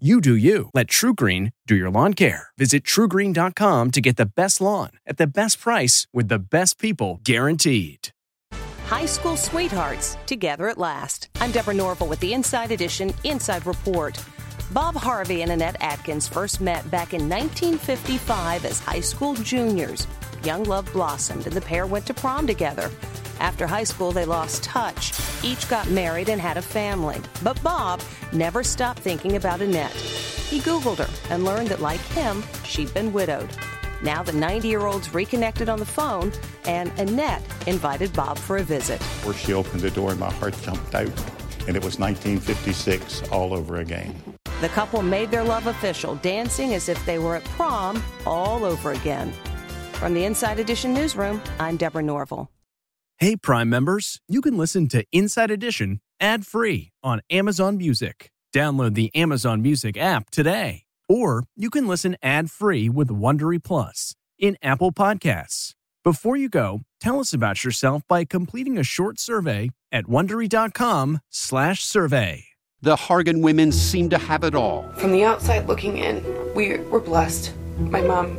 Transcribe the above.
You do you. Let TruGreen do your lawn care. Visit trugreen.com to get the best lawn at the best price with the best people guaranteed. High school sweethearts together at last. I'm Deborah Norville with the Inside Edition Inside Report. Bob Harvey and Annette Atkins first met back in 1955 as high school juniors. Young love blossomed and the pair went to prom together. After high school, they lost touch. Each got married and had a family. But Bob never stopped thinking about Annette. He Googled her and learned that, like him, she'd been widowed. Now the 90 year old's reconnected on the phone, and Annette invited Bob for a visit. Where she opened the door, and my heart jumped out, and it was 1956 all over again. The couple made their love official, dancing as if they were at prom all over again. From the Inside Edition newsroom, I'm Deborah Norville. Hey, Prime members, you can listen to Inside Edition ad free on Amazon Music. Download the Amazon Music app today. Or you can listen ad free with Wondery Plus in Apple Podcasts. Before you go, tell us about yourself by completing a short survey at wondery.com/slash survey. The Hargan women seem to have it all. From the outside looking in, we were blessed. My mom